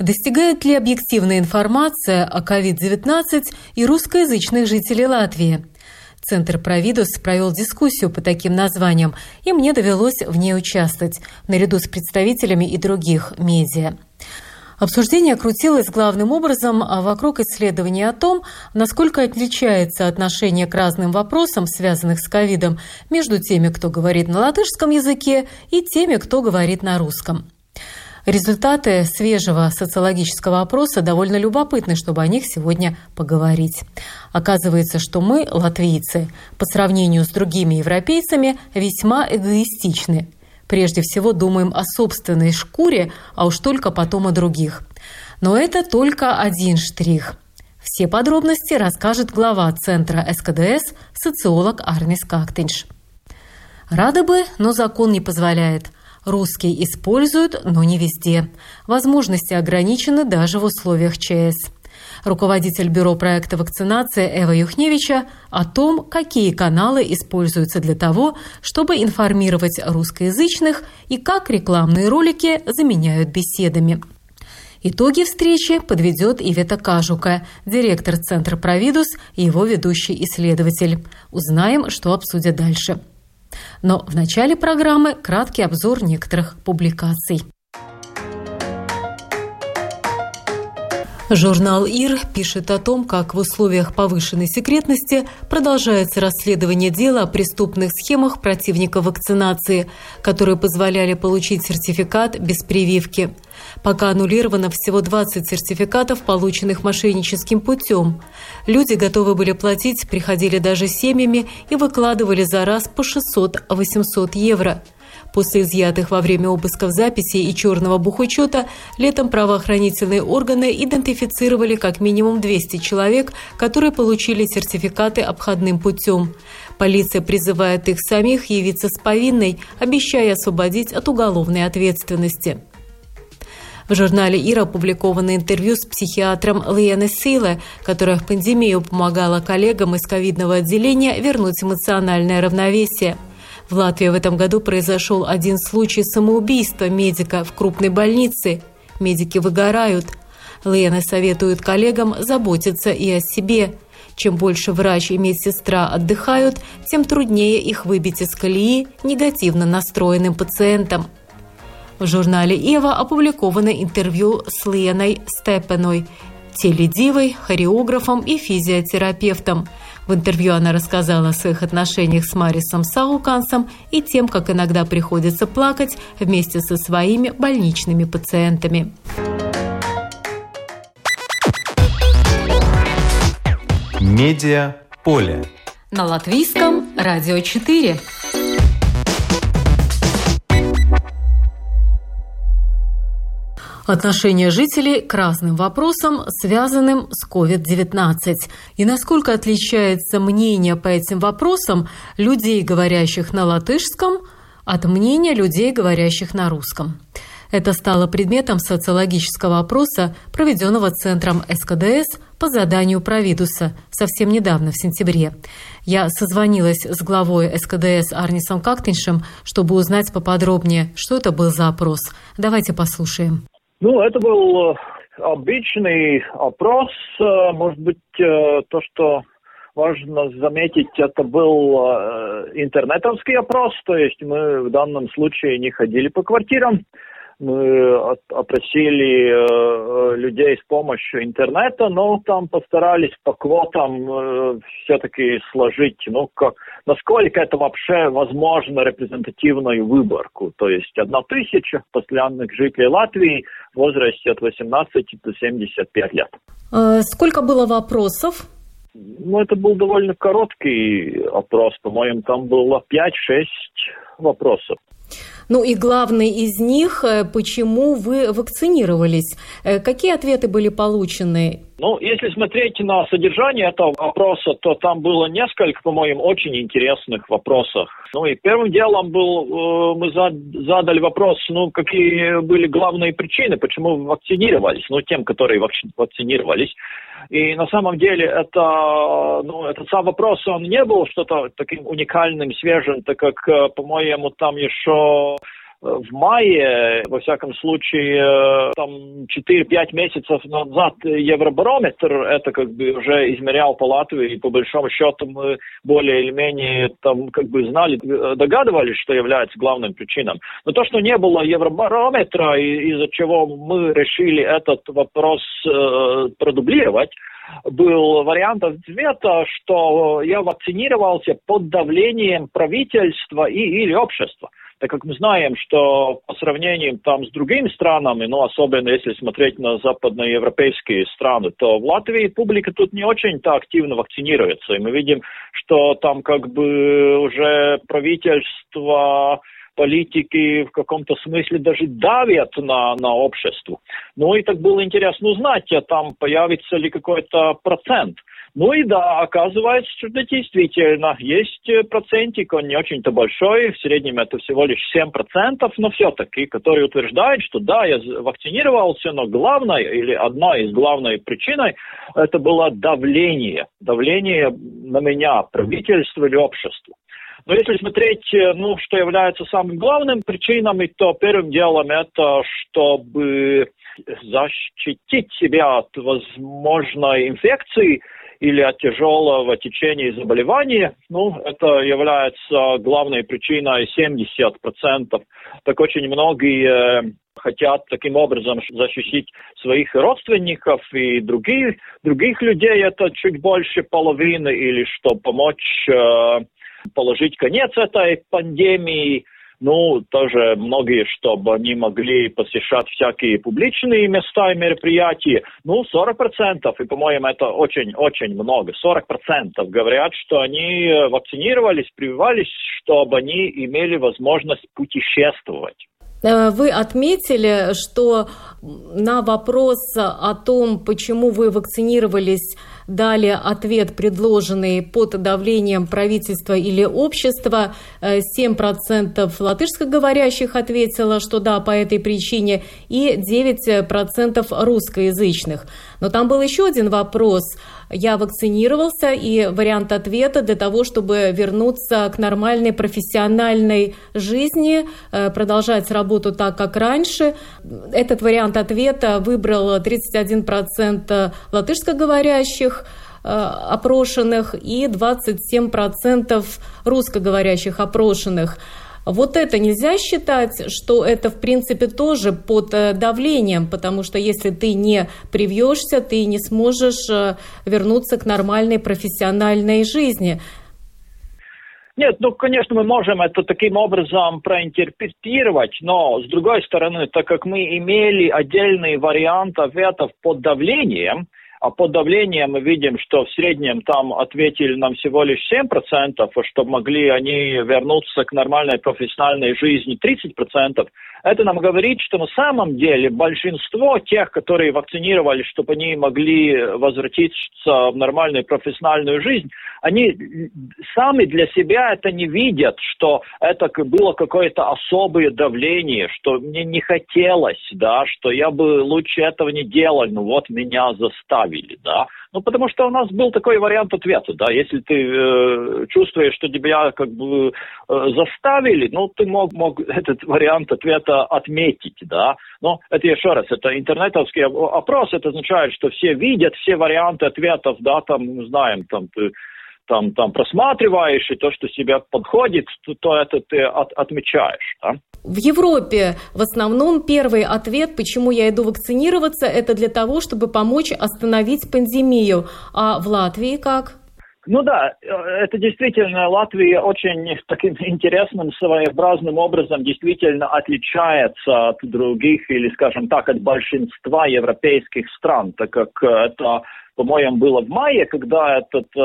Достигает ли объективная информация о COVID-19 и русскоязычных жителей Латвии? Центр «Провидус» провел дискуссию по таким названиям, и мне довелось в ней участвовать, наряду с представителями и других медиа. Обсуждение крутилось главным образом вокруг исследования о том, насколько отличается отношение к разным вопросам, связанных с ковидом, между теми, кто говорит на латышском языке, и теми, кто говорит на русском. Результаты свежего социологического опроса довольно любопытны, чтобы о них сегодня поговорить. Оказывается, что мы, латвийцы, по сравнению с другими европейцами, весьма эгоистичны – Прежде всего думаем о собственной шкуре, а уж только потом о других. Но это только один штрих. Все подробности расскажет глава Центра СКДС, социолог Арнис Кактинш. Рады бы, но закон не позволяет. Русский используют, но не везде. Возможности ограничены даже в условиях ЧС руководитель Бюро проекта вакцинации Эва Юхневича, о том, какие каналы используются для того, чтобы информировать русскоязычных и как рекламные ролики заменяют беседами. Итоги встречи подведет Ивета Кажука, директор Центра «Провидус» и его ведущий исследователь. Узнаем, что обсудят дальше. Но в начале программы краткий обзор некоторых публикаций. Журнал «Ир» пишет о том, как в условиях повышенной секретности продолжается расследование дела о преступных схемах противников вакцинации, которые позволяли получить сертификат без прививки. Пока аннулировано всего 20 сертификатов, полученных мошенническим путем. Люди готовы были платить, приходили даже семьями и выкладывали за раз по 600-800 евро – После изъятых во время обысков записей и черного бухучета летом правоохранительные органы идентифицировали как минимум 200 человек, которые получили сертификаты обходным путем. Полиция призывает их самих явиться с повинной, обещая освободить от уголовной ответственности. В журнале «Ира» опубликовано интервью с психиатром Лиеной Силе, которая в пандемию помогала коллегам из ковидного отделения вернуть эмоциональное равновесие – в Латвии в этом году произошел один случай самоубийства медика в крупной больнице. Медики выгорают. Лена советует коллегам заботиться и о себе. Чем больше врач и медсестра отдыхают, тем труднее их выбить из колеи негативно настроенным пациентам. В журнале «Ева» опубликовано интервью с Леной Степеной, теледивой, хореографом и физиотерапевтом – в интервью она рассказала о своих отношениях с Марисом Саукансом и тем, как иногда приходится плакать вместе со своими больничными пациентами. Медиа поле. На латвийском радио 4. Отношение жителей к разным вопросам, связанным с COVID-19. И насколько отличается мнение по этим вопросам людей, говорящих на латышском, от мнения людей, говорящих на русском. Это стало предметом социологического опроса, проведенного Центром СКДС по заданию Провидуса совсем недавно, в сентябре. Я созвонилась с главой СКДС Арнисом Кактиншем, чтобы узнать поподробнее, что это был за опрос. Давайте послушаем. Ну, это был э, обычный опрос. Э, может быть, э, то, что важно заметить, это был интернетовский опрос, то есть мы в данном случае не ходили по квартирам, мы опросили э, людей с помощью интернета, но там постарались по квотам э, все-таки сложить, ну, как, насколько это вообще возможно репрезентативную выборку. То есть одна тысяча постоянных жителей Латвии в возрасте от 18 до 75 лет. А сколько было вопросов? Ну, это был довольно короткий опрос, по-моему, там было 5-6 вопросов. Ну и главный из них, э, почему вы вакцинировались? Э, какие ответы были получены? Ну, если смотреть на содержание этого вопроса, то там было несколько, по-моему, очень интересных вопросов. Ну и первым делом был, э, мы задали вопрос, ну, какие были главные причины, почему вакцинировались, ну, тем, которые вакцинировались. И на самом деле это, ну, этот сам вопрос, он не был что-то таким уникальным, свежим, так как, по-моему, там еще в мае, во всяком случае, э, там 4-5 месяцев назад Евробарометр это как бы уже измерял по Латвии, и по большому счету мы более или менее там как бы знали, догадывались, что является главным причиной. Но то, что не было Евробарометра, из-за чего мы решили этот вопрос э, продублировать, был вариант ответа, что я вакцинировался под давлением правительства и, или общества так как мы знаем, что по сравнению там с другими странами, ну, особенно если смотреть на западноевропейские страны, то в Латвии публика тут не очень-то активно вакцинируется. И мы видим, что там как бы уже правительство политики в каком-то смысле даже давят на, на общество. Ну и так было интересно узнать, а там появится ли какой-то процент. Ну и да, оказывается, что действительно есть э, процентик, он не очень-то большой, в среднем это всего лишь 7%, но все-таки, который утверждает, что да, я вакцинировался, но главное или одна из главной причин это было давление, давление на меня, правительство или общество. Но если смотреть, э, ну, что является самым главным причинами, то первым делом это, чтобы защитить себя от возможной инфекции, или от тяжелого течения заболевания, ну, это является главной причиной 70%. Так очень многие э, хотят таким образом защитить своих родственников и других, других людей, это чуть больше половины, или чтобы помочь э, положить конец этой пандемии. Ну, тоже многие, чтобы они могли посещать всякие публичные места и мероприятия. Ну, 40%, и, по-моему, это очень-очень много. 40% говорят, что они вакцинировались, прививались, чтобы они имели возможность путешествовать. Э, вы отметили, что на вопрос о том, почему вы вакцинировались, дали ответ, предложенный под давлением правительства или общества. 7% э, латышскоговорящих ответило, что да, по этой причине, и 9% русскоязычных. Но там был еще один вопрос – я вакцинировался, и вариант ответа для того, чтобы вернуться к нормальной профессиональной жизни, э, продолжать работу так, как раньше. Этот вариант ответа выбрал 31% латышскоговорящих, э, опрошенных и 27% русскоговорящих опрошенных. Вот это нельзя считать, что это, в принципе, тоже под э, давлением, потому что если ты не привьешься, ты не сможешь э, вернуться к нормальной профессиональной жизни. Нет, ну, конечно, мы можем это таким образом проинтерпретировать, но, с другой стороны, так как мы имели отдельный вариант ответов под давлением, а под давлением мы видим, что в среднем там ответили нам всего лишь 7%, а чтобы могли они вернуться к нормальной профессиональной жизни 30%. Это нам говорит, что на самом деле большинство тех, которые вакцинировались, чтобы они могли возвратиться в нормальную профессиональную жизнь, они сами для себя это не видят, что это было какое-то особое давление, что мне не хотелось, да, что я бы лучше этого не делал, но вот меня заставили, да. Ну, потому что у нас был такой вариант ответа, да, если ты э, чувствуешь, что тебя как бы э, заставили, ну, ты мог, мог этот вариант ответа отметить, да. Но это еще раз, это интернетовский опрос, это означает, что все видят все варианты ответов, да, там, знаем, там, ты там, там просматриваешь, и то, что тебе подходит, то, то это ты от, отмечаешь. Да? В Европе в основном первый ответ, почему я иду вакцинироваться, это для того, чтобы помочь остановить пандемию. А в Латвии как? Ну да, это действительно Латвия очень таким интересным, своеобразным образом действительно отличается от других или, скажем так, от большинства европейских стран, так как это по-моему, было в мае, когда этот э,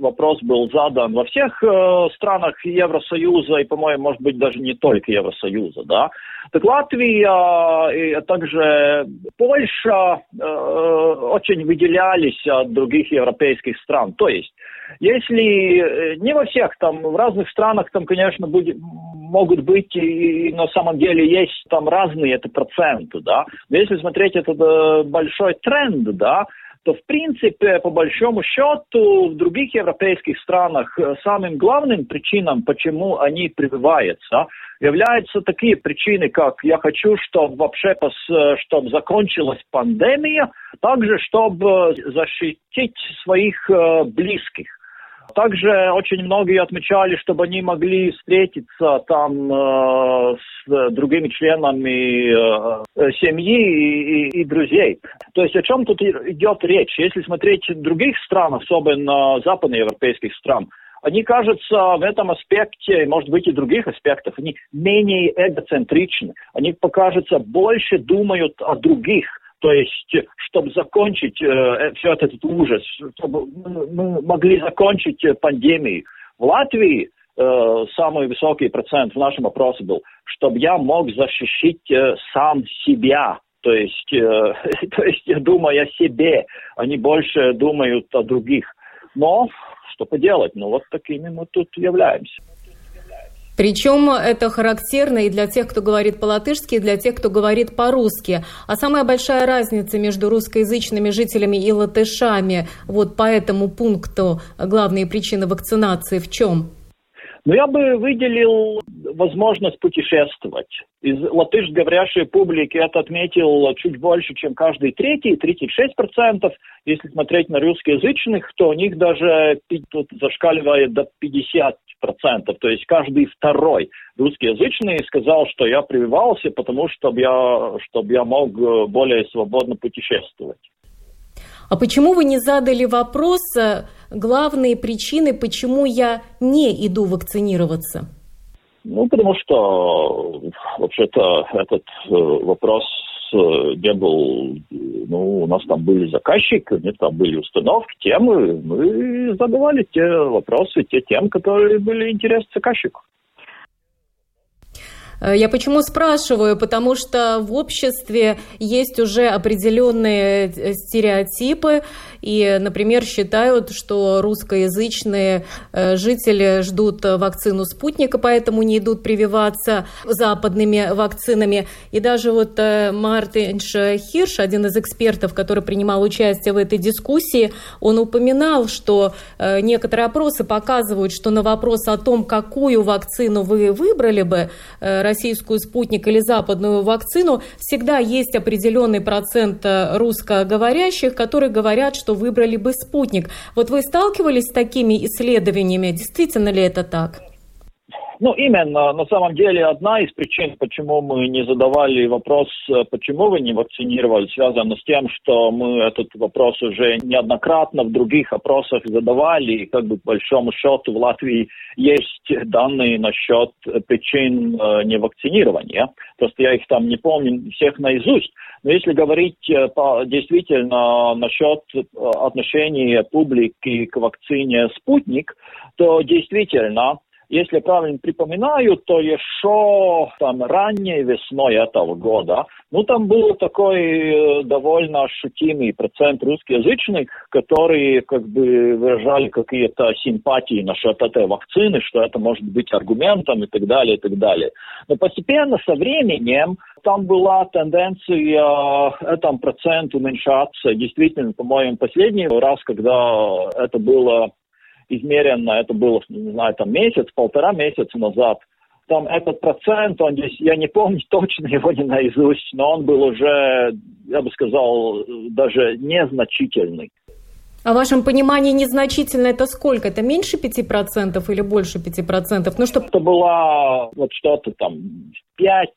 вопрос был задан во всех э, странах Евросоюза и, по-моему, может быть, даже не только Евросоюза, да. Так Латвия и а также Польша э, очень выделялись от других европейских стран. То есть, если э, не во всех, там, в разных странах, там, конечно, будет, могут быть и, и на самом деле есть там разные это проценты, да. Но если смотреть этот э, большой тренд, да, то в принципе, по большому счету, в других европейских странах э, самым главным причинам, почему они прививаются, являются такие причины, как я хочу, чтобы вообще э, чтобы закончилась пандемия, также чтобы защитить своих близких. Также очень многие отмечали, чтобы они могли встретиться там э, с другими членами э, семьи и, и, и друзей. То есть о чем тут идет речь? Если смотреть других стран, особенно западноевропейских стран, они кажутся в этом аспекте, может быть, и других аспектах, они менее эгоцентричны. Они, покажется, больше думают о других. То есть, чтобы закончить э, все этот ужас, чтобы мы могли закончить э, пандемию. В Латвии э, самый высокий процент в нашем опросе был, чтобы я мог защитить э, сам себя. То есть, э, то есть, я думаю о себе, они больше думают о других. Но что поделать, ну вот такими мы тут являемся. Причем это характерно и для тех, кто говорит по-латышски, и для тех, кто говорит по-русски. А самая большая разница между русскоязычными жителями и латышами вот по этому пункту главные причины вакцинации в чем? Ну, я бы выделил возможность путешествовать. Из латышско-говорящей публики это отметил чуть больше, чем каждый третий, 36%. Если смотреть на русскоязычных, то у них даже тут зашкаливает до 50%. То есть каждый второй русскоязычный сказал, что я прививался, потому что я, чтобы я мог более свободно путешествовать. А почему вы не задали вопрос, э, главные причины, почему я не иду вакцинироваться? Ну, потому что вообще-то этот э, вопрос э, не был, ну, у нас там были заказчики, у них там были установки, темы, мы задавали те вопросы, те темы, которые были интересны заказчику. Э, я почему спрашиваю? Потому что в обществе есть уже определенные стереотипы, и, например, считают, что русскоязычные э, жители ждут вакцину спутника, поэтому не идут прививаться западными вакцинами. И даже вот Мартин Хирш, один из экспертов, который принимал участие в этой дискуссии, он упоминал, что некоторые опросы показывают, что на вопрос о том, какую вакцину вы выбрали бы, российскую спутник или западную вакцину, всегда есть определенный процент э, русскоговорящих, которые говорят, что выбрали бы спутник. Вот вы сталкивались с такими исследованиями? Действительно ли это так? Ну, именно. На самом деле, одна из причин, почему мы не задавали вопрос, э, почему вы не вакцинировали, связана с тем, что мы этот вопрос уже неоднократно в других опросах задавали, и как бы по большому счету в Латвии есть данные насчет причин э, невакцинирования. Просто я их там не помню всех наизусть. Но если говорить э, действительно насчет отношения публики к вакцине «Спутник», то действительно если правильно припоминаю, то еще там ранней весной этого года, ну там был такой э, довольно ощутимый процент русскоязычных, которые как бы выражали какие-то симпатии насчет этой вакцины, что это может быть аргументом и так далее, и так далее. Но постепенно со временем там была тенденция этом процент уменьшаться. Действительно, по-моему, последний раз, когда это было измеренно, это было, не знаю, там месяц, полтора месяца назад, там этот процент, он здесь, я не помню точно его не наизусть, но он был уже, я бы сказал, даже незначительный. А в вашем понимании незначительно это сколько? Это меньше 5% или больше 5%? Ну, чтобы... Это было вот что-то там 5,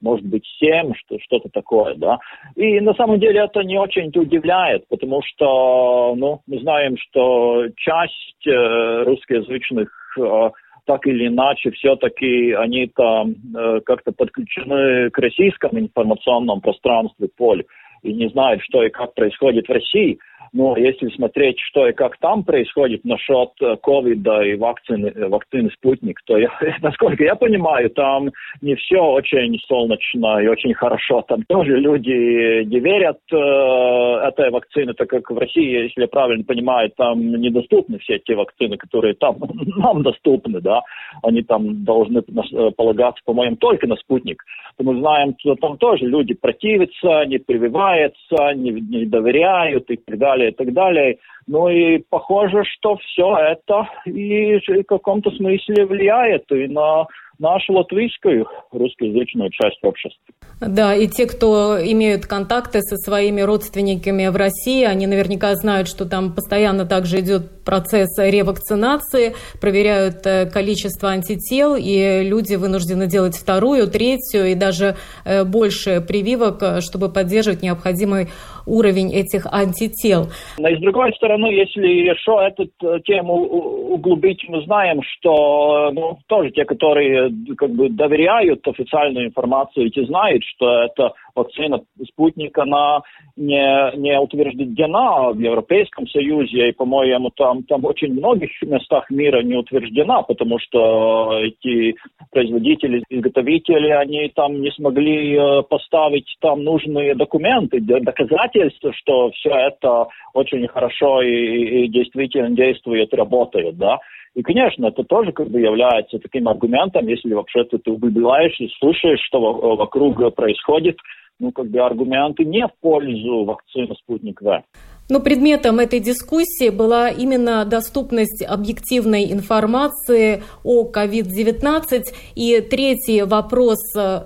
может быть 7, что, что-то такое, да. И на самом деле это не очень удивляет, потому что, ну, мы знаем, что часть э, русскоязычных э, так или иначе, все-таки они там э, как-то подключены к российскому информационному пространству, полю, и не знают, что и как происходит в России. Но если смотреть, что и как там происходит насчет э, ковида и вакцины, э, вакцины «Спутник», то, я, насколько я понимаю, там не все очень солнечно и очень хорошо. Там тоже люди не верят э, этой вакцине, так как в России, если я правильно понимаю, там недоступны все те вакцины, которые там нам доступны, да. Они там должны э, полагаться, по-моему, только на «Спутник». Мы знаем, что там тоже люди противятся, не прививаются, не, не доверяют и так далее, и так далее. Ну и похоже, что все это и в каком-то смысле влияет и на нашу латвийскую русскоязычную часть общества. Да, и те, кто имеют контакты со своими родственниками в России, они наверняка знают, что там постоянно также идет процесс ревакцинации, проверяют э, количество антител, и люди вынуждены делать вторую, третью и даже э, больше прививок, э, чтобы поддерживать необходимый уровень этих антител. Но и с другой стороны, если еще эту тему углубить, мы знаем, что ну, тоже те, которые как бы доверяют официальной информации, те знают, что это вакцина «Спутник», она не, не утверждена в Европейском Союзе, и, по-моему, там, там очень многих местах мира не утверждена, потому что эти производители, изготовители, они там не смогли э, поставить там нужные документы, доказательства, что все это очень хорошо и, и действительно действует, работает, да. И, конечно, это тоже как бы является таким аргументом, если вообще ты углубляешь и слушаешь, что вокруг происходит, ну, как бы аргументы не в пользу вакцины «Спутник В». Но предметом этой дискуссии была именно доступность объективной информации о COVID-19. И третий вопрос э,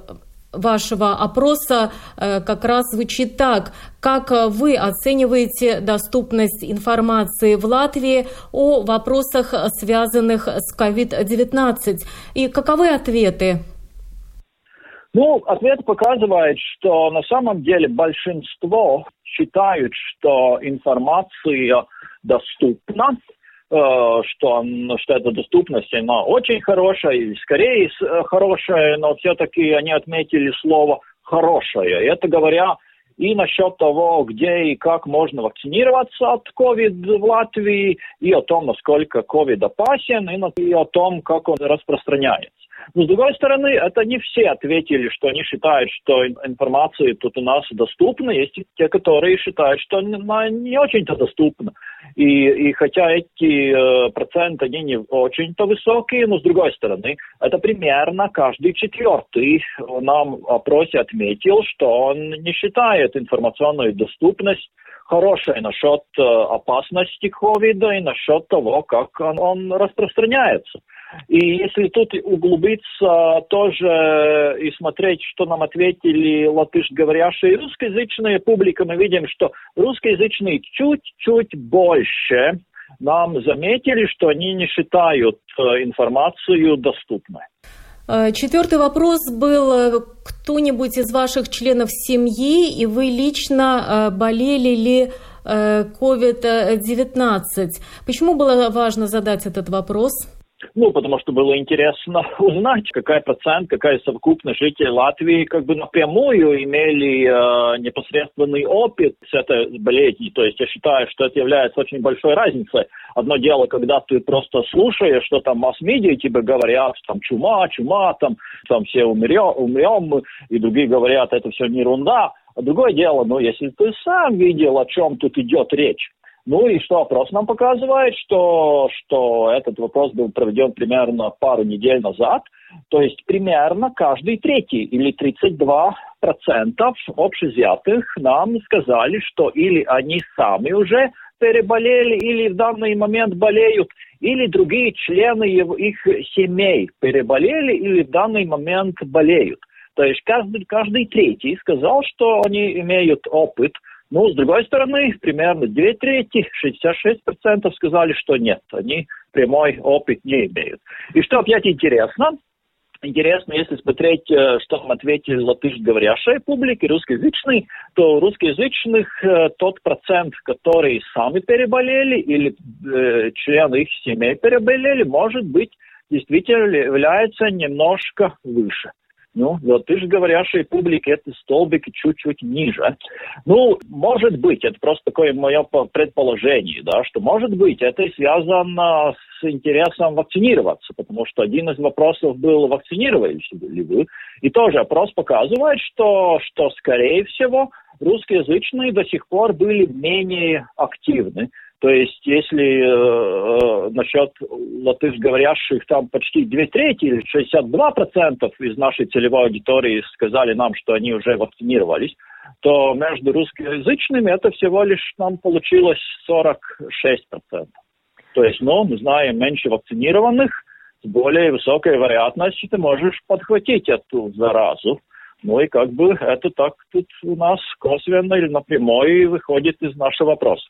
вашего опроса э, как раз звучит так. Как вы оцениваете доступность информации в Латвии о вопросах, связанных с COVID-19? И каковы ответы? Ну, ответ показывает, что на самом деле большинство считают, что информация доступна, э, что, что эта доступность, она очень хорошая, или скорее э, хорошая, но все-таки они отметили слово «хорошая». И это говоря и насчет того, где и как можно вакцинироваться от COVID в Латвии, и о том, насколько COVID опасен, и о том, как он распространяется. Но с другой стороны, это не все ответили, что они считают, что информация тут у нас доступна. Есть те, которые считают, что она не очень-то доступна. И, и хотя эти э, проценты, они не очень-то высокие, но с другой стороны, это примерно каждый четвертый нам в опросе отметил, что он не считает информационную доступность хорошей насчет э, опасности ковида и насчет того, как он, он распространяется. И если тут углубиться тоже и смотреть, что нам ответили латышговорящие и русскоязычные публика, мы видим, что русскоязычные чуть-чуть больше нам заметили, что они не считают э, информацию доступной. Э, четвертый вопрос был, э, кто-нибудь из ваших членов семьи и вы лично болели ли COVID-19? Почему было важно задать этот вопрос? Ну, потому что было интересно узнать, какая процент, какая совокупность жителей Латвии как бы напрямую имели э, непосредственный опыт с этой болезнью. То есть я считаю, что это является очень большой разницей. Одно дело, когда ты просто слушаешь, что там масс-медиа тебе говорят, там чума, чума, там, там все умрем, умрем, и другие говорят, это все не ерунда. А другое дело, ну, если ты сам видел, о чем тут идет речь, ну и что опрос нам показывает, что, что этот вопрос был проведен примерно пару недель назад, то есть примерно каждый третий или 32 процентов общезятых нам сказали, что или они сами уже переболели, или в данный момент болеют, или другие члены их семей переболели, или в данный момент болеют. То есть каждый, каждый третий сказал, что они имеют опыт ну, с другой стороны, примерно две трети, 66% сказали, что нет, они прямой опыт не имеют. И что опять интересно, интересно, если смотреть, э, что нам ответили латышговорящая публика, русскоязычный, то русскоязычных э, тот процент, который сами переболели или э, члены их семей переболели, может быть, действительно является немножко выше. Ну, латышговорящей публике эти столбики чуть-чуть ниже. Ну, может быть, это просто такое мое предположение, да, что может быть это связано с интересом вакцинироваться, потому что один из вопросов был, вакцинировались ли вы, и тоже опрос показывает, что, что скорее всего, русскоязычные до сих пор были менее активны. То есть, если э, насчет латышговорящих там почти две трети или 62 процентов из нашей целевой аудитории сказали нам, что они уже вакцинировались, то между русскоязычными это всего лишь нам получилось 46 процентов. То есть, ну, мы знаем меньше вакцинированных, с более высокой вероятностью ты можешь подхватить эту заразу. Ну и как бы это так тут у нас косвенно или напрямую выходит из нашего вопроса.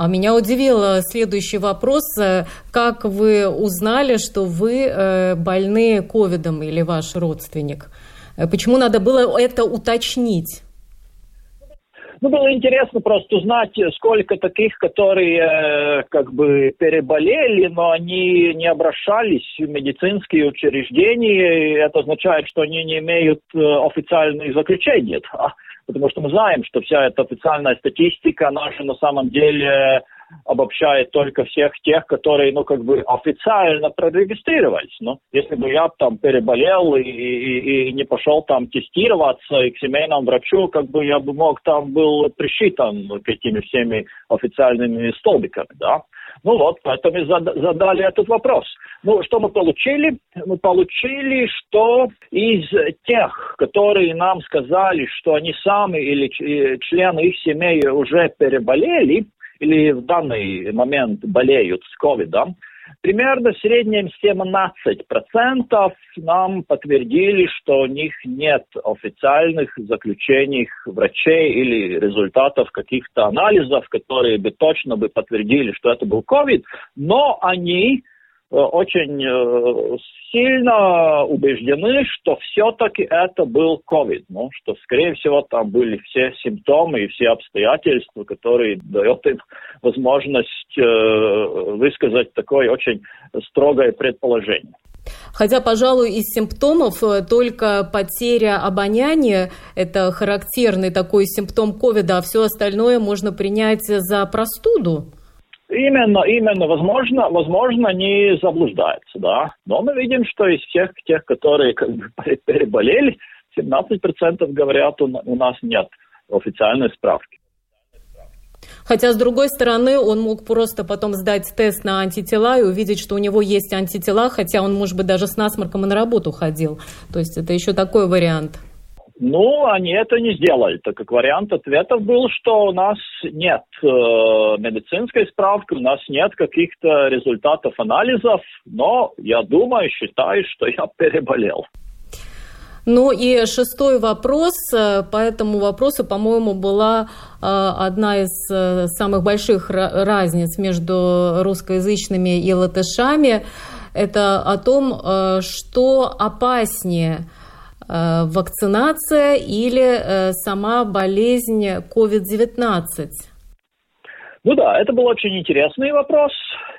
А меня удивил э, следующий вопрос. Э, как вы узнали, что вы э, больны ковидом или ваш родственник? Почему надо было это уточнить? Ну, было интересно просто узнать, сколько таких, которые как бы переболели, но они не обращались в медицинские учреждения. Это означает, что они не имеют официальных заключений. Да? Потому что мы знаем, что вся эта официальная статистика наша на самом деле обобщает только всех тех, которые, ну, как бы официально прорегистрировались. Ну, если бы я там переболел и, и, и не пошел там тестироваться и к семейному врачу, как бы я бы мог там был присчитан к этими всеми официальными столбиками, да. Ну вот, поэтому задали этот вопрос. Ну, что мы получили? Мы получили, что из тех, которые нам сказали, что они сами или члены их семей уже переболели, или в данный момент болеют с ковидом, примерно в среднем 17% нам подтвердили, что у них нет официальных заключений врачей или результатов каких-то анализов, которые бы точно бы подтвердили, что это был ковид, но они очень э, сильно убеждены, что все-таки это был COVID, ну, что, скорее всего, там были все симптомы и все обстоятельства, которые дают им возможность э, высказать такое очень строгое предположение. Хотя, пожалуй, из симптомов только потеря обоняния – это характерный такой симптом ковида, а все остальное можно принять за простуду. Именно, именно, возможно, возможно, не заблуждается, да. Но мы видим, что из всех тех, которые как бы переболели, 17% говорят, у нас нет официальной справки. Хотя, с другой стороны, он мог просто потом сдать тест на антитела и увидеть, что у него есть антитела, хотя он, может быть, даже с насморком и на работу ходил. То есть это еще такой вариант. Ну, они это не сделали, так как вариант ответов был, что у нас нет э, медицинской справки, у нас нет каких-то результатов анализов, но я думаю, считаю, что я переболел. Ну и шестой вопрос. По этому вопросу, по-моему, была э, одна из э, самых больших разниц между русскоязычными и латышами. Это о том, э, что опаснее – Э, вакцинация или э, сама болезнь COVID-19? Ну да, это был очень интересный вопрос.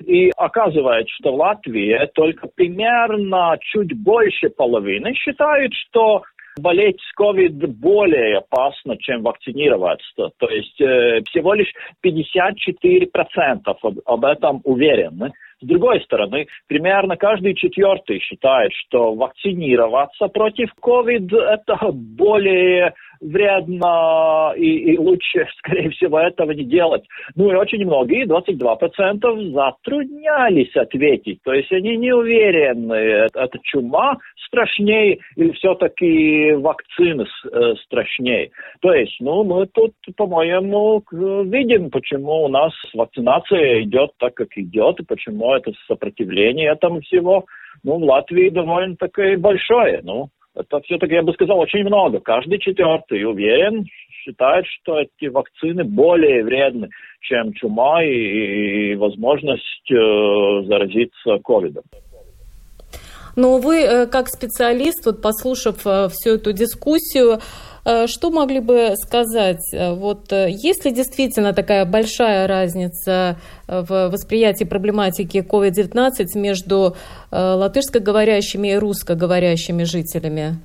И оказывается, что в Латвии только примерно чуть больше половины считают, что болеть с COVID более опасно, чем вакцинироваться. То есть э, всего лишь 54% об, об этом уверены. С другой стороны, примерно каждый четвертый считает, что вакцинироваться против COVID это более вредно и, и лучше, скорее всего, этого не делать. Ну и очень многие, 22%, затруднялись ответить. То есть они не уверены, это, это чума страшнее или все-таки вакцины э, страшнее. То есть, ну, мы тут, по-моему, видим, почему у нас вакцинация идет так, как идет, и почему это сопротивление этому всего, ну, в Латвии довольно такое большое. Ну, это все-таки, я бы сказал, очень много. Каждый четвертый уверен, считает, что эти вакцины более вредны, чем чума и, и возможность э, заразиться ковидом. Но вы, как специалист, вот послушав всю эту дискуссию, что могли бы сказать? Вот есть ли действительно такая большая разница в восприятии проблематики COVID-19 между латышскоговорящими и русскоговорящими жителями?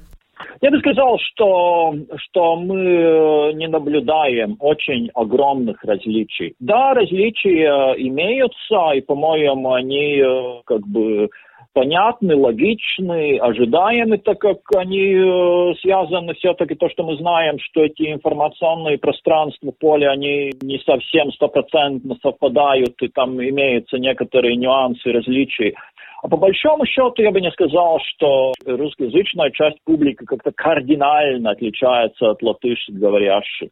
Я бы сказал, что, что мы не наблюдаем очень огромных различий. Да, различия имеются, и, по-моему, они как бы понятны, логичны, ожидаемы, так как они э, связаны все-таки то, что мы знаем, что эти информационные пространства поля, они не совсем стопроцентно совпадают, и там имеются некоторые нюансы, различия. А по большому счету я бы не сказал, что русскоязычная часть публики как-то кардинально отличается от латышскоговорящих.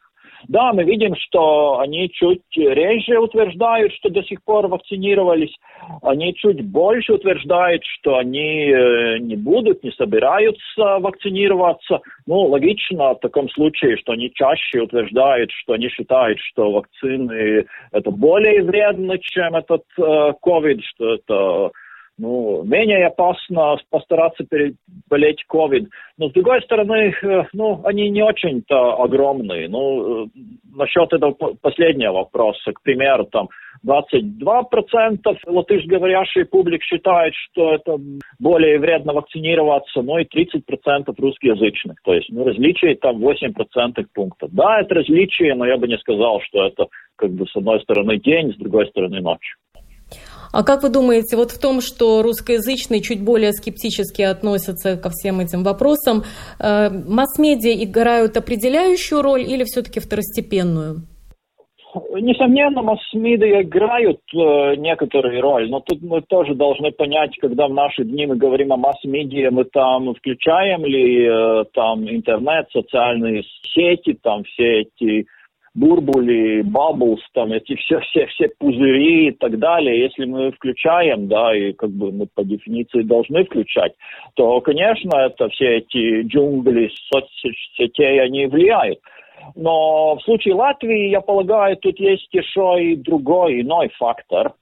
Да, мы видим, что они чуть реже утверждают, что до сих пор вакцинировались, они чуть больше утверждают, что они э, не будут, не собираются вакцинироваться. Ну, логично в таком случае, что они чаще утверждают, что они считают, что вакцины это более вредно, чем этот COVID, э, что это ну, менее опасно постараться переболеть COVID. Но, с другой стороны, э, ну, они не очень-то огромные. Ну, э, насчет этого последнего вопроса, к примеру, там, 22% латышговорящей публик считает, что это более вредно вакцинироваться, ну и 30% русскоязычных. То есть ну, различие там 8% пунктов. Да, это различие, но я бы не сказал, что это как бы с одной стороны день, с другой стороны ночь. А как вы думаете, вот в том, что русскоязычные чуть более скептически относятся ко всем этим вопросам, э, масс-медиа играют определяющую роль или все-таки второстепенную? Несомненно, масс-медиа играют э, некоторую роль, но тут мы тоже должны понять, когда в наши дни мы говорим о масс-медиа, мы там включаем ли э, там интернет, социальные сети, там все эти бурбули, бабблс, там эти все, все, все пузыри и так далее, если мы включаем, да, и как бы мы по дефиниции должны включать, то, конечно, это все эти джунгли соцсетей, они влияют. Но в случае Латвии, я полагаю, тут есть еще и другой, иной фактор.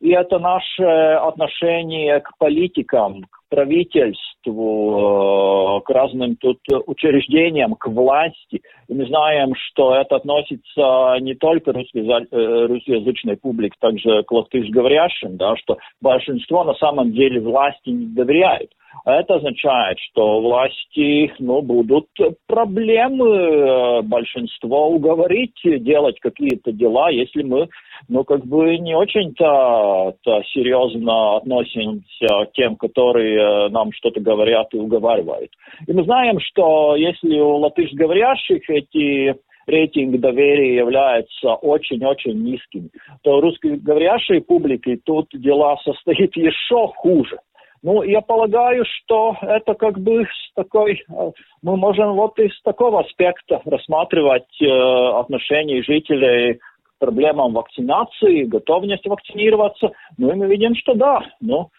И это наше отношение к политикам, к правительству, э, к разным тут учреждениям, к власти. И мы знаем, что это относится не только э, русскоязычной публике, также к латышговорящим, да, что большинство на самом деле власти не доверяют. А это означает, что власти ну, будут проблемы э, большинство уговорить делать какие-то дела, если мы ну, как бы не очень-то серьезно относимся к тем, которые э, нам что-то говорят и уговаривают. И мы знаем, что если у латышговорящих эти рейтинг доверия является очень-очень низким, то русскоговорящей публике тут дела состоят еще хуже. Ну, я полагаю, что это как бы с такой, э, мы можем вот из такого аспекта рассматривать э, отношения жителей к проблемам вакцинации, готовности вакцинироваться. Ну, и мы видим, что да, ну,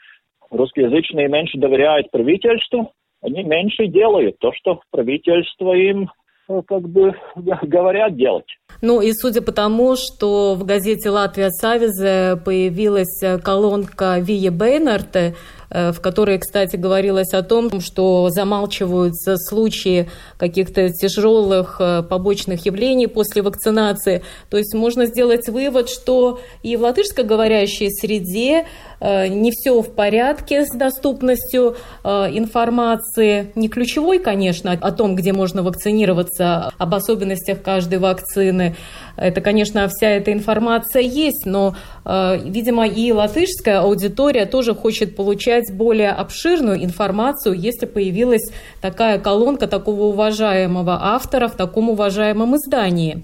русскоязычные меньше доверяют правительству, они меньше делают то, что правительство им э, как бы говорят делать. Ну и судя по тому, что в газете «Латвия Савизе» появилась колонка Вие Бейнарте, Э, в которой, кстати, говорилось о том, что замалчиваются случаи каких-то тяжелых э, побочных явлений после вакцинации. То есть можно сделать вывод, что и в латышскоговорящей среде э, не все в порядке с доступностью информации. Не ключевой, конечно, о том, где можно вакцинироваться, об особенностях каждой вакцины. Это, конечно, вся эта информация есть, но, видимо, и латышская аудитория тоже хочет получать более обширную информацию, если появилась такая колонка такого уважаемого автора в таком уважаемом издании?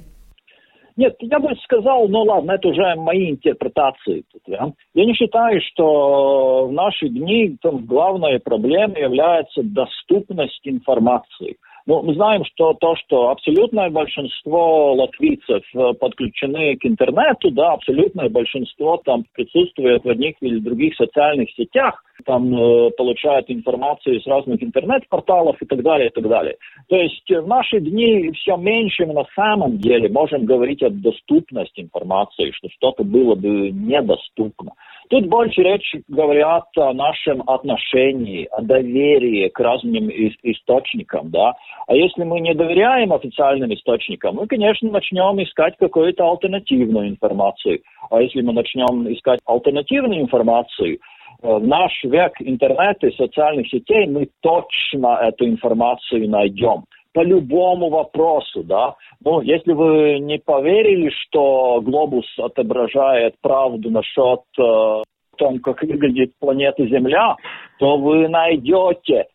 Нет, я бы сказал, ну ладно, это уже мои интерпретации. Тут, да? Я не считаю, что в наши дни там, главной проблемой является доступность информации. Ну, мы знаем, что то, что абсолютное большинство латвийцев э, подключены к интернету, да, абсолютное большинство там присутствует в одних или других социальных сетях, там э, получают информацию с разных интернет-порталов и так далее, и так далее. То есть в наши дни все меньше мы на самом деле можем говорить о доступности информации, что что-то было бы недоступно. Тут больше речь говорят о нашем отношении, о доверии к разным источникам, да. А если мы не доверяем официальным источникам, мы, конечно, начнем искать какую-то альтернативную информацию. А если мы начнем искать альтернативную информацию, э, в наш век интернета и социальных сетей мы точно эту информацию найдем по любому вопросу, да. Ну, если вы не поверили, что глобус отображает правду насчет э, том, как выглядит планета Земля, то вы найдете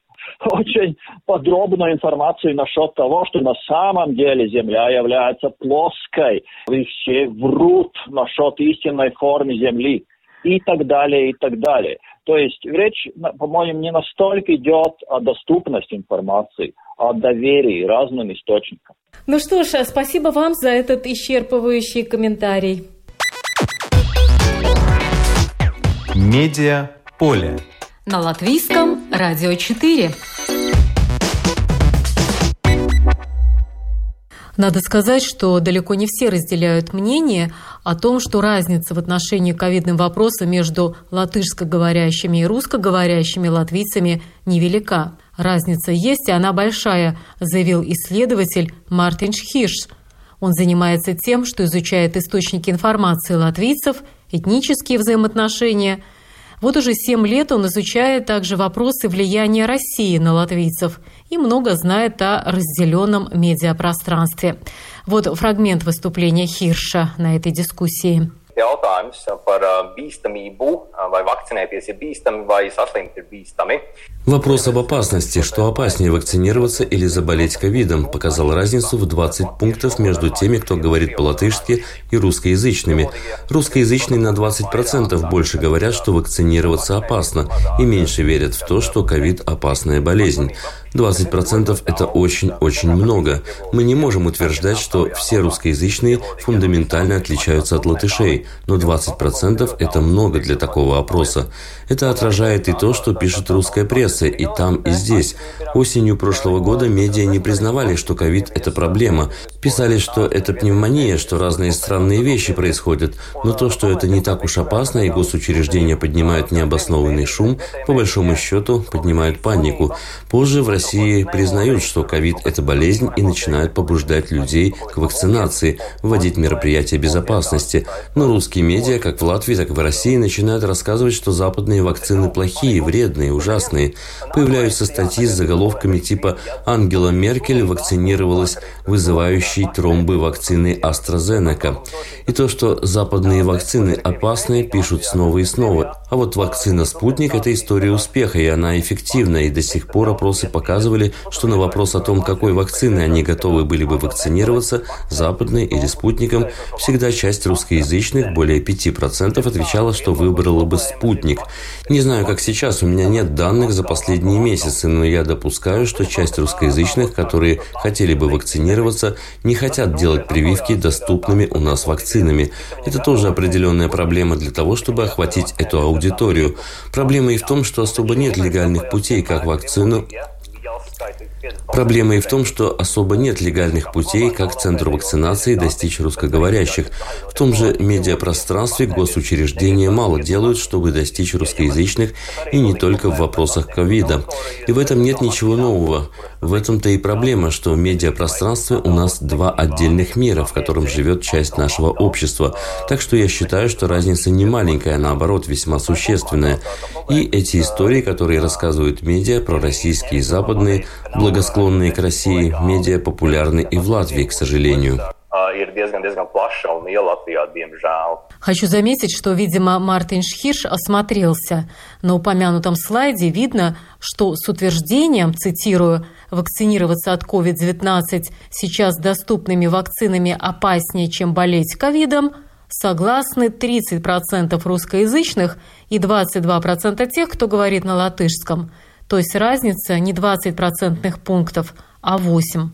очень подробную информацию насчет того, что на самом деле Земля является плоской. И все врут насчет истинной формы Земли и так далее, и так далее. То есть речь, по-моему, не настолько идет о доступности информации, о доверии разным источникам. Ну что ж, спасибо вам за этот исчерпывающий комментарий. Медиа поле. На латвийском радио 4. Надо сказать, что далеко не все разделяют мнение о том, что разница в отношении к ковидным вопросам между латышскоговорящими и русскоговорящими латвийцами невелика. Разница есть, и она большая, заявил исследователь Мартин Шхирш. Он занимается тем, что изучает источники информации латвийцев, этнические взаимоотношения. Вот уже семь лет он изучает также вопросы влияния России на латвийцев и много знает о разделенном медиапространстве. Вот фрагмент выступления Хирша на этой дискуссии. Jautājums par bīstamību, vai vakcinēties ir bīstami, vai saslimt ir bīstami. Вопрос об опасности, что опаснее вакцинироваться или заболеть ковидом, показал разницу в 20 пунктов между теми, кто говорит по-латышски, и русскоязычными. Русскоязычные на 20% больше говорят, что вакцинироваться опасно, и меньше верят в то, что ковид – опасная болезнь. 20% – это очень-очень много. Мы не можем утверждать, что все русскоязычные фундаментально отличаются от латышей, но 20% – это много для такого опроса. Это отражает и то, что пишет русская пресса и там, и здесь. Осенью прошлого года медиа не признавали, что ковид – это проблема. Писали, что это пневмония, что разные странные вещи происходят. Но то, что это не так уж опасно, и госучреждения поднимают необоснованный шум, по большому счету поднимают панику. Позже в России признают, что ковид – это болезнь и начинают побуждать людей к вакцинации, вводить мероприятия безопасности. Но русские медиа, как в Латвии, так и в России, начинают рассказывать, что западные вакцины плохие, вредные, ужасные. Появляются статьи с заголовками типа «Ангела Меркель вакцинировалась вызывающей тромбы вакцины AstraZeneca». И то, что западные вакцины опасны, пишут снова и снова. А вот вакцина «Спутник» – это история успеха, и она эффективна, и до сих пор опросы показывали, что на вопрос о том, какой вакцины они готовы были бы вакцинироваться, западной или спутником, всегда часть русскоязычных, более 5%, отвечала, что выбрала бы спутник. Не знаю, как сейчас, у меня нет данных за последние месяцы, но я допускаю, что часть русскоязычных, которые хотели бы вакцинироваться, не хотят делать прививки доступными у нас вакцинами. Это тоже определенная проблема для того, чтобы охватить эту аудиторию. Проблема и в том, что особо нет легальных путей, как вакцину site Проблема и в том, что особо нет легальных путей, как центру вакцинации достичь русскоговорящих. В том же медиапространстве госучреждения мало делают, чтобы достичь русскоязычных, и не только в вопросах ковида. И в этом нет ничего нового. В этом-то и проблема, что в медиапространстве у нас два отдельных мира, в котором живет часть нашего общества. Так что я считаю, что разница не маленькая, а наоборот, весьма существенная. И эти истории, которые рассказывают медиа, про российские и западные, благосклонные к России, медиа популярны и в Латвии, к сожалению. Хочу заметить, что, видимо, Мартин Шхирш осмотрелся. На упомянутом слайде видно, что с утверждением, цитирую, «вакцинироваться от COVID-19 сейчас доступными вакцинами опаснее, чем болеть ковидом», согласны 30% русскоязычных и 22% тех, кто говорит на латышском – то есть разница не 20 процентных пунктов, а 8.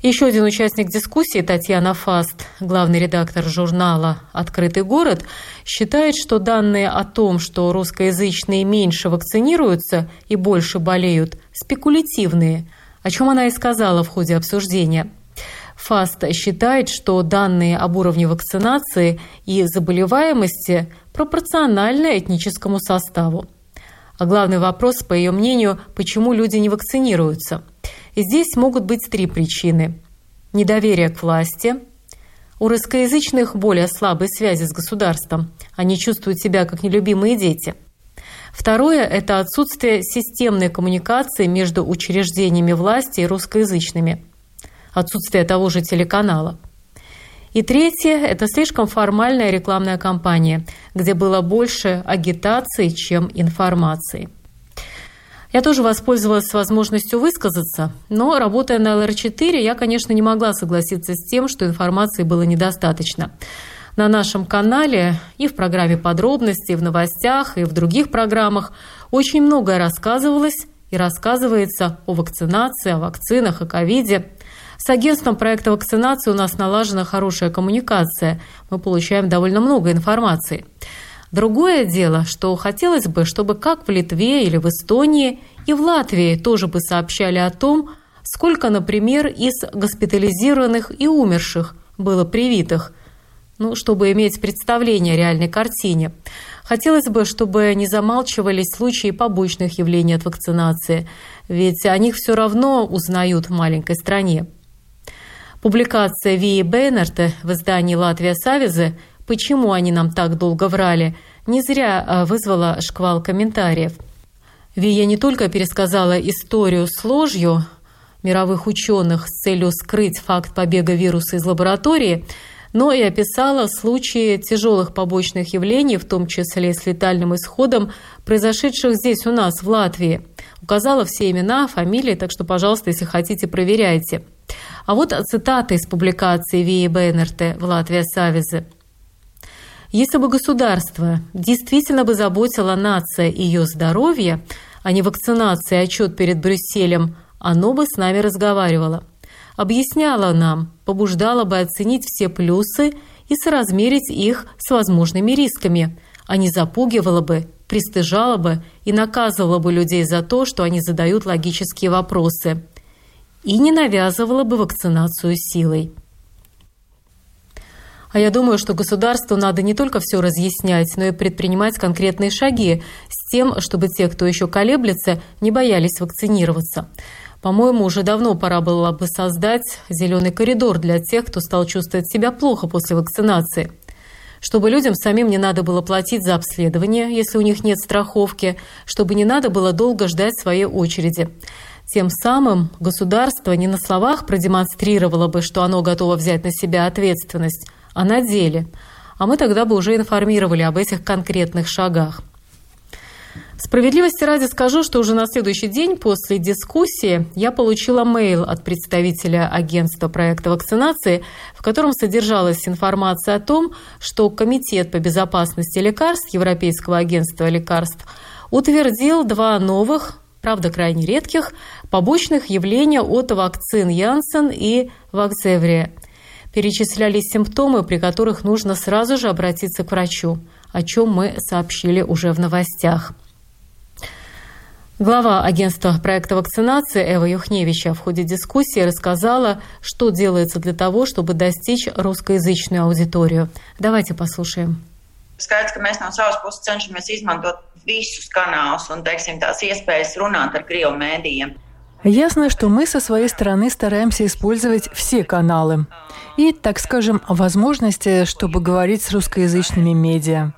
Еще один участник дискуссии, Татьяна Фаст, главный редактор журнала «Открытый город», считает, что данные о том, что русскоязычные меньше вакцинируются и больше болеют, спекулятивные, о чем она и сказала в ходе обсуждения. ФАСТ считает, что данные об уровне вакцинации и заболеваемости пропорциональны этническому составу. А главный вопрос, по ее мнению, почему люди не вакцинируются. И здесь могут быть три причины. Недоверие к власти. У русскоязычных более слабые связи с государством. Они чувствуют себя как нелюбимые дети. Второе – это отсутствие системной коммуникации между учреждениями власти и русскоязычными. Отсутствие того же телеканала. И третье – это слишком формальная рекламная кампания, где было больше агитации, чем информации. Я тоже воспользовалась возможностью высказаться, но, работая на ЛР-4, я, конечно, не могла согласиться с тем, что информации было недостаточно. На нашем канале и в программе «Подробности», и в новостях, и в других программах очень многое рассказывалось и рассказывается о вакцинации, о вакцинах, о ковиде. С агентством проекта вакцинации у нас налажена хорошая коммуникация. Мы получаем довольно много информации. Другое дело, что хотелось бы, чтобы как в Литве или в Эстонии и в Латвии тоже бы сообщали о том, сколько, например, из госпитализированных и умерших было привитых, ну, чтобы иметь представление о реальной картине. Хотелось бы, чтобы не замалчивались случаи побочных явлений от вакцинации, ведь о них все равно узнают в маленькой стране. Публикация Вии Бейнерта в издании «Латвия Савизы» «Почему они нам так долго врали?» не зря а, вызвала шквал комментариев. Вия не только пересказала историю с ложью мировых ученых с целью скрыть факт побега вируса из лаборатории, но и описала случаи тяжелых побочных явлений, в том числе с летальным исходом, произошедших здесь у нас, в Латвии. Указала все имена, фамилии, так что, пожалуйста, если хотите, проверяйте. А вот цитата из публикации Вии Бейнерте в Латвии Савизы. Если бы государство действительно бы заботило нация и ее здоровье, а не вакцинация и отчет перед Брюсселем, оно бы с нами разговаривало. Объясняло нам, побуждало бы оценить все плюсы и соразмерить их с возможными рисками, а не запугивало бы, пристыжало бы и наказывало бы людей за то, что они задают логические вопросы – и не навязывала бы вакцинацию силой. А я думаю, что государству надо не только все разъяснять, но и предпринимать конкретные шаги с тем, чтобы те, кто еще колеблется, не боялись вакцинироваться. По-моему, уже давно пора было бы создать зеленый коридор для тех, кто стал чувствовать себя плохо после вакцинации. Чтобы людям самим не надо было платить за обследование, если у них нет страховки, чтобы не надо было долго ждать своей очереди. Тем самым государство не на словах продемонстрировало бы, что оно готово взять на себя ответственность, а на деле. А мы тогда бы уже информировали об этих конкретных шагах. Справедливости ради скажу, что уже на следующий день после дискуссии я получила мейл от представителя агентства проекта вакцинации, в котором содержалась информация о том, что Комитет по безопасности лекарств Европейского агентства лекарств утвердил два новых правда крайне редких, побочных явлений от вакцин Янсен и Вакцеврия. Перечислялись симптомы, при которых нужно сразу же обратиться к врачу, о чем мы сообщили уже в новостях. Глава агентства проекта вакцинации Эва Юхневича в ходе дискуссии рассказала, что делается для того, чтобы достичь русскоязычную аудиторию. Давайте послушаем. Skaidrs, ka mēs no savas puses cenšamies izmantot visus kanālus un, teiksim, tās iespējas runāt ar Krievu mēdījiem. Ясно, что мы со своей стороны стараемся использовать все каналы и, так скажем, возможности, чтобы говорить с русскоязычными медиа.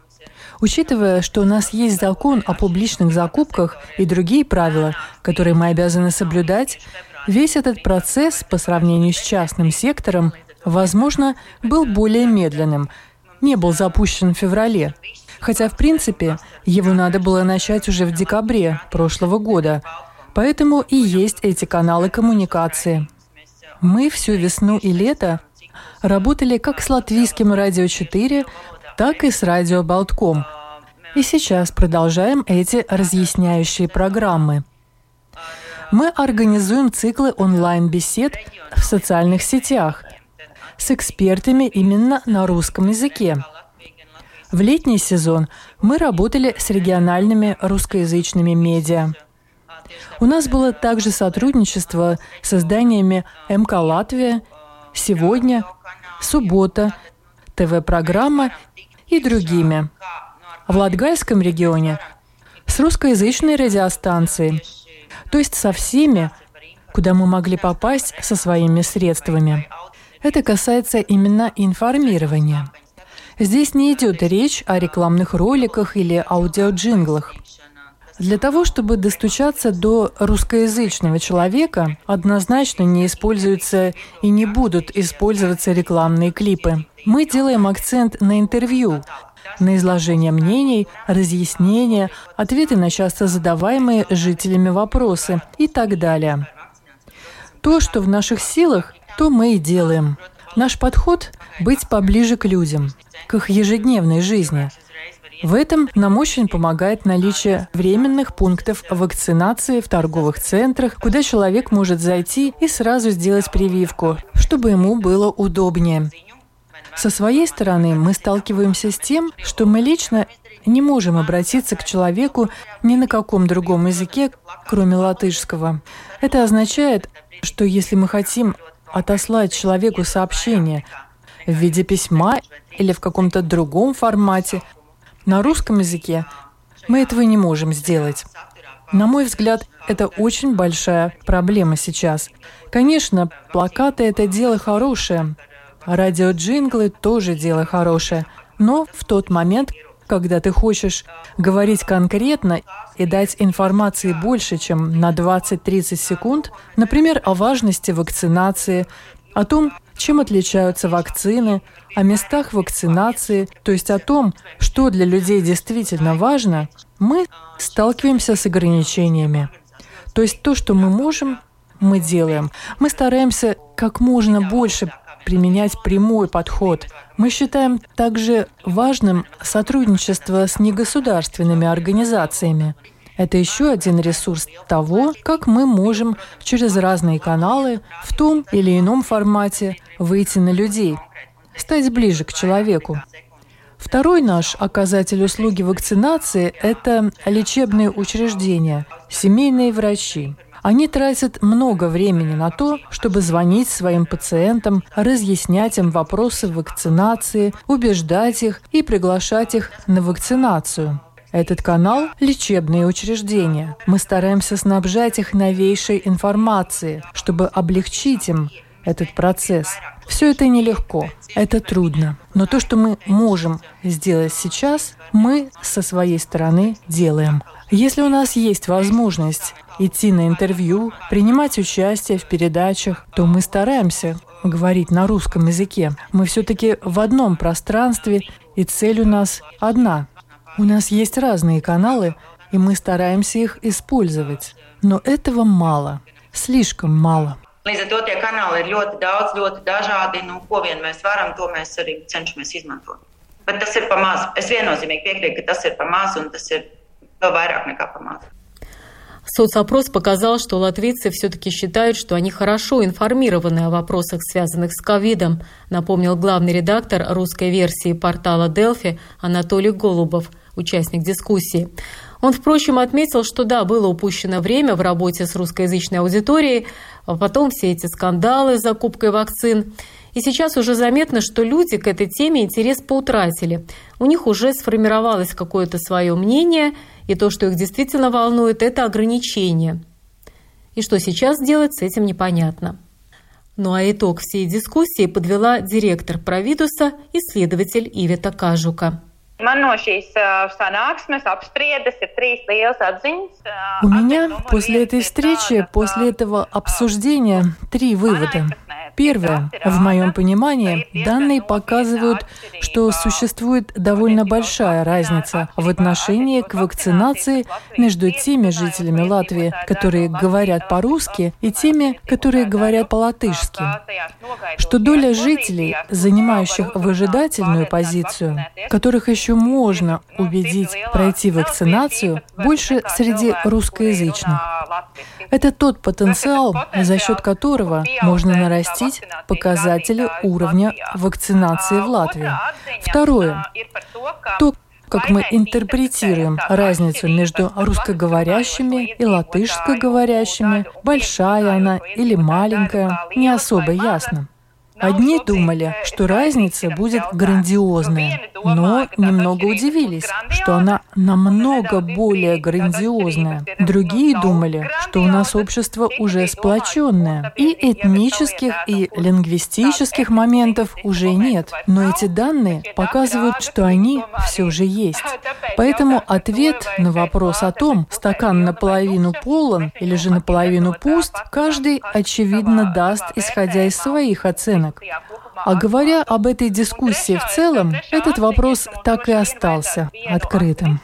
Учитывая, что у нас есть закон о публичных закупках и другие правила, которые мы обязаны соблюдать, весь этот процесс по сравнению с частным сектором, возможно, был более медленным, не был запущен в феврале. Хотя, в принципе, его надо было начать уже в декабре прошлого года. Поэтому и есть эти каналы коммуникации. Мы всю весну и лето работали как с латвийским радио 4, так и с радио Болтком. И сейчас продолжаем эти разъясняющие программы. Мы организуем циклы онлайн-бесед в социальных сетях с экспертами именно на русском языке. В летний сезон мы работали с региональными русскоязычными медиа. У нас было также сотрудничество с изданиями МК «Латвия», «Сегодня», «Суббота», ТВ-программа и другими. В Латгальском регионе с русскоязычной радиостанцией, то есть со всеми, куда мы могли попасть со своими средствами. Это касается именно информирования. Здесь не идет речь о рекламных роликах или аудиоджинглах. Для того, чтобы достучаться до русскоязычного человека, однозначно не используются и не будут использоваться рекламные клипы. Мы делаем акцент на интервью, на изложение мнений, разъяснения, ответы на часто задаваемые жителями вопросы и так далее. То, что в наших силах, то мы и делаем. Наш подход – быть поближе к людям, к их ежедневной жизни. В этом нам очень помогает наличие временных пунктов вакцинации в торговых центрах, куда человек может зайти и сразу сделать прививку, чтобы ему было удобнее. Со своей стороны мы сталкиваемся с тем, что мы лично не можем обратиться к человеку ни на каком другом языке, кроме латышского. Это означает, что если мы хотим отослать человеку сообщение в виде письма или в каком-то другом формате, на русском языке мы этого не можем сделать. На мой взгляд, это очень большая проблема сейчас. Конечно, плакаты – это дело хорошее, радиоджинглы – тоже дело хорошее, но в тот момент, когда ты хочешь говорить конкретно и дать информации больше, чем на 20-30 секунд, например, о важности вакцинации, о том, чем отличаются вакцины, о местах вакцинации, то есть о том, что для людей действительно важно, мы сталкиваемся с ограничениями. То есть то, что мы можем, мы делаем. Мы стараемся как можно больше применять прямой подход. Мы считаем также важным сотрудничество с негосударственными организациями. Это еще один ресурс того, как мы можем через разные каналы в том или ином формате выйти на людей, стать ближе к человеку. Второй наш оказатель услуги вакцинации – это лечебные учреждения, семейные врачи. Они тратят много времени на то, чтобы звонить своим пациентам, разъяснять им вопросы вакцинации, убеждать их и приглашать их на вакцинацию. Этот канал – лечебные учреждения. Мы стараемся снабжать их новейшей информацией, чтобы облегчить им этот процесс. Все это нелегко, это трудно. Но то, что мы можем сделать сейчас, мы со своей стороны делаем. Если у нас есть возможность идти на интервью, принимать участие в передачах, то мы стараемся говорить на русском языке. Мы все-таки в одном пространстве, и цель у нас одна. У нас есть разные каналы, и мы стараемся их использовать. Но этого мало, слишком мало. Līdz ar to tie kanāli ir ļoti daudz, ļoti dažādi. Nu, ko vien mēs varam, to mēs arī cenšamies izmantot. Bet tas ir par maz. Es viennozīmīgi piekrītu, ka tas ir par maz un tas ir vēl vairāk nekā par maz. Соцопрос показал, что латвийцы все-таки считают, что они хорошо информированы о вопросах, связанных с ковидом, напомнил главный редактор русской версии портала «Делфи» Анатолий Голубов, участник дискуссии. Он, впрочем, отметил, что да, было упущено время в работе с русскоязычной аудиторией, а потом все эти скандалы с закупкой вакцин. И сейчас уже заметно, что люди к этой теме интерес поутратили. У них уже сформировалось какое-то свое мнение, и то, что их действительно волнует, это ограничения. И что сейчас делать, с этим непонятно. Ну а итог всей дискуссии подвела директор Провидуса, исследователь Ивета Кажука. У меня после этой встречи, после этого обсуждения, три вывода. Первое. В моем понимании, данные показывают, что существует довольно большая разница в отношении к вакцинации между теми жителями Латвии, которые говорят по-русски, и теми, которые говорят по-латышски. Что доля жителей, занимающих выжидательную позицию, которых еще можно убедить пройти вакцинацию, больше среди русскоязычных. Это тот потенциал, за счет которого можно нарастить показатели уровня вакцинации в Латвии. Второе. То, как мы интерпретируем разницу между русскоговорящими и латышскоговорящими, большая она или маленькая, не особо ясно. Одни думали, что разница будет грандиозная, но немного удивились, что она намного более грандиозная. Другие думали, что у нас общество уже сплоченное, и этнических и лингвистических моментов уже нет. Но эти данные показывают, что они все же есть. Поэтому ответ на вопрос о том, стакан наполовину полон или же наполовину пуст, каждый, очевидно, даст, исходя из своих оценок. А говоря об этой дискуссии в целом, этот вопрос так и остался открытым.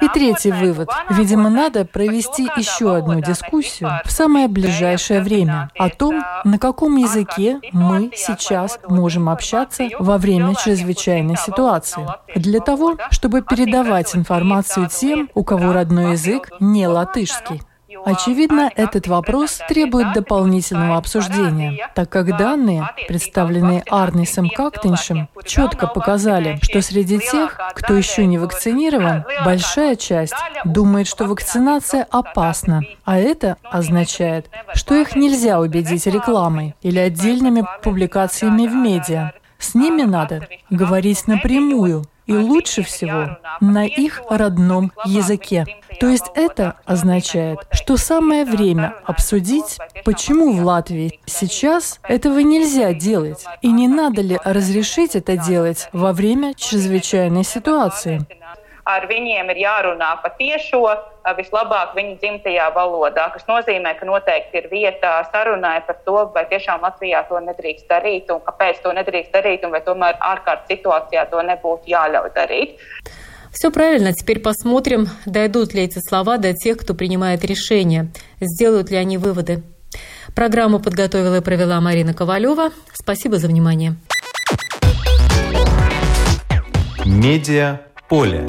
И третий вывод. Видимо, надо провести еще одну дискуссию в самое ближайшее время о том, на каком языке мы сейчас можем общаться во время чрезвычайной ситуации. Для того, чтобы передавать информацию тем, у кого родной язык не латышский. Очевидно, этот вопрос требует дополнительного обсуждения, так как данные, представленные Арнисом Кактеншем, четко показали, что среди тех, кто еще не вакцинирован, большая часть думает, что вакцинация опасна, а это означает, что их нельзя убедить рекламой или отдельными публикациями в медиа. С ними надо говорить напрямую, и лучше всего на их родном языке. То есть это означает, что самое время обсудить, почему в Латвии сейчас этого нельзя делать, и не надо ли разрешить это делать во время чрезвычайной ситуации ar viņiem ir jārunā pa tiešo, vislabāk viņu dzimtajā valodā, kas nozīmē, ka noteikti ir vieta sarunai par to, vai tiešām Latvijā to nedrīkst darīt un kāpēc to nedrīkst darīt un vai tomēr ārkārtas situācijā to nebūtu jāļauj darīt. Все правильно. Теперь посмотрим, дойдут ли эти слова до тех, кто принимает решения, сделают ли они выводы. Программу подготовила и провела Марина Ковалева. Спасибо за внимание. Медиа поле